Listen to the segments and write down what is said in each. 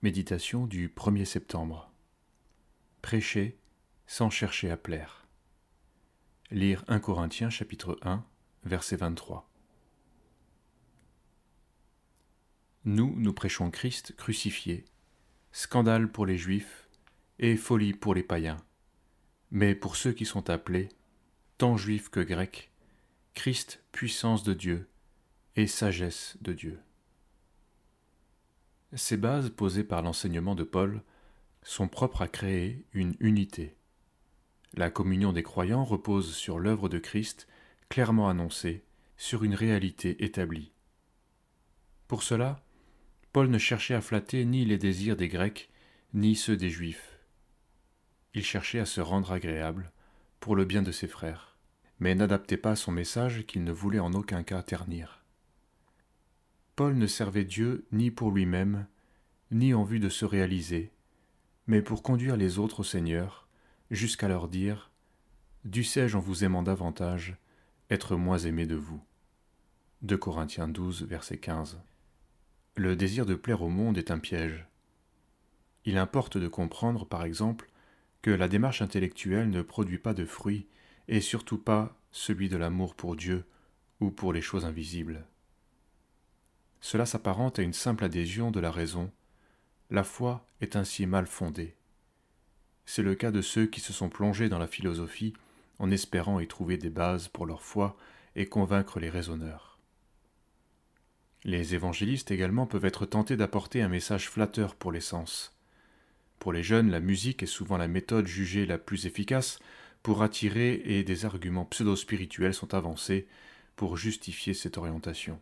Méditation du 1er septembre. Prêcher sans chercher à plaire. Lire 1 Corinthiens chapitre 1 verset 23. Nous, nous prêchons Christ crucifié, scandale pour les Juifs et folie pour les païens. Mais pour ceux qui sont appelés, tant juifs que grecs, Christ puissance de Dieu et sagesse de Dieu. Ces bases posées par l'enseignement de Paul sont propres à créer une unité. La communion des croyants repose sur l'œuvre de Christ clairement annoncée, sur une réalité établie. Pour cela, Paul ne cherchait à flatter ni les désirs des Grecs, ni ceux des Juifs. Il cherchait à se rendre agréable pour le bien de ses frères, mais n'adaptait pas son message qu'il ne voulait en aucun cas ternir. Paul ne servait Dieu ni pour lui-même, ni en vue de se réaliser, mais pour conduire les autres au Seigneur, jusqu'à leur dire Dussé-je en vous aimant davantage, être moins aimé de vous? 2 Corinthiens 12, verset 15. Le désir de plaire au monde est un piège. Il importe de comprendre, par exemple, que la démarche intellectuelle ne produit pas de fruits, et surtout pas celui de l'amour pour Dieu ou pour les choses invisibles. Cela s'apparente à une simple adhésion de la raison. La foi est ainsi mal fondée. C'est le cas de ceux qui se sont plongés dans la philosophie en espérant y trouver des bases pour leur foi et convaincre les raisonneurs. Les évangélistes également peuvent être tentés d'apporter un message flatteur pour les sens. Pour les jeunes, la musique est souvent la méthode jugée la plus efficace pour attirer et des arguments pseudo-spirituels sont avancés pour justifier cette orientation.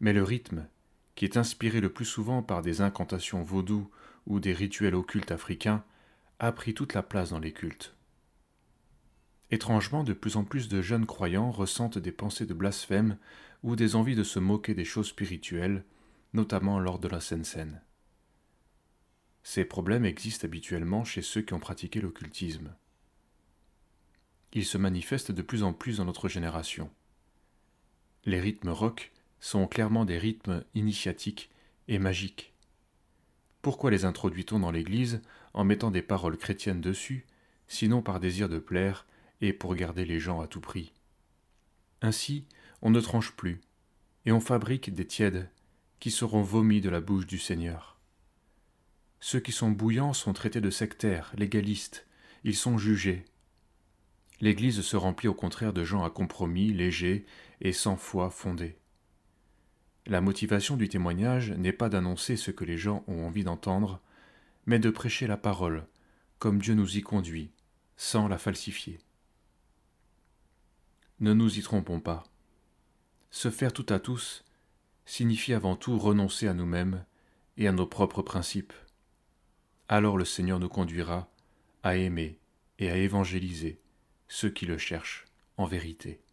Mais le rythme, qui est inspiré le plus souvent par des incantations vaudoues ou des rituels occultes africains, a pris toute la place dans les cultes. Étrangement, de plus en plus de jeunes croyants ressentent des pensées de blasphème ou des envies de se moquer des choses spirituelles, notamment lors de la Sainte Seine. Ces problèmes existent habituellement chez ceux qui ont pratiqué l'occultisme. Ils se manifestent de plus en plus dans notre génération. Les rythmes rock sont clairement des rythmes initiatiques et magiques. Pourquoi les introduit-on dans l'Église en mettant des paroles chrétiennes dessus, sinon par désir de plaire et pour garder les gens à tout prix? Ainsi, on ne tranche plus, et on fabrique des tièdes qui seront vomis de la bouche du Seigneur. Ceux qui sont bouillants sont traités de sectaires, légalistes, ils sont jugés. L'Église se remplit au contraire de gens à compromis, légers et sans foi fondée. La motivation du témoignage n'est pas d'annoncer ce que les gens ont envie d'entendre, mais de prêcher la parole, comme Dieu nous y conduit, sans la falsifier. Ne nous y trompons pas. Se faire tout à tous signifie avant tout renoncer à nous-mêmes et à nos propres principes. Alors le Seigneur nous conduira à aimer et à évangéliser ceux qui le cherchent en vérité.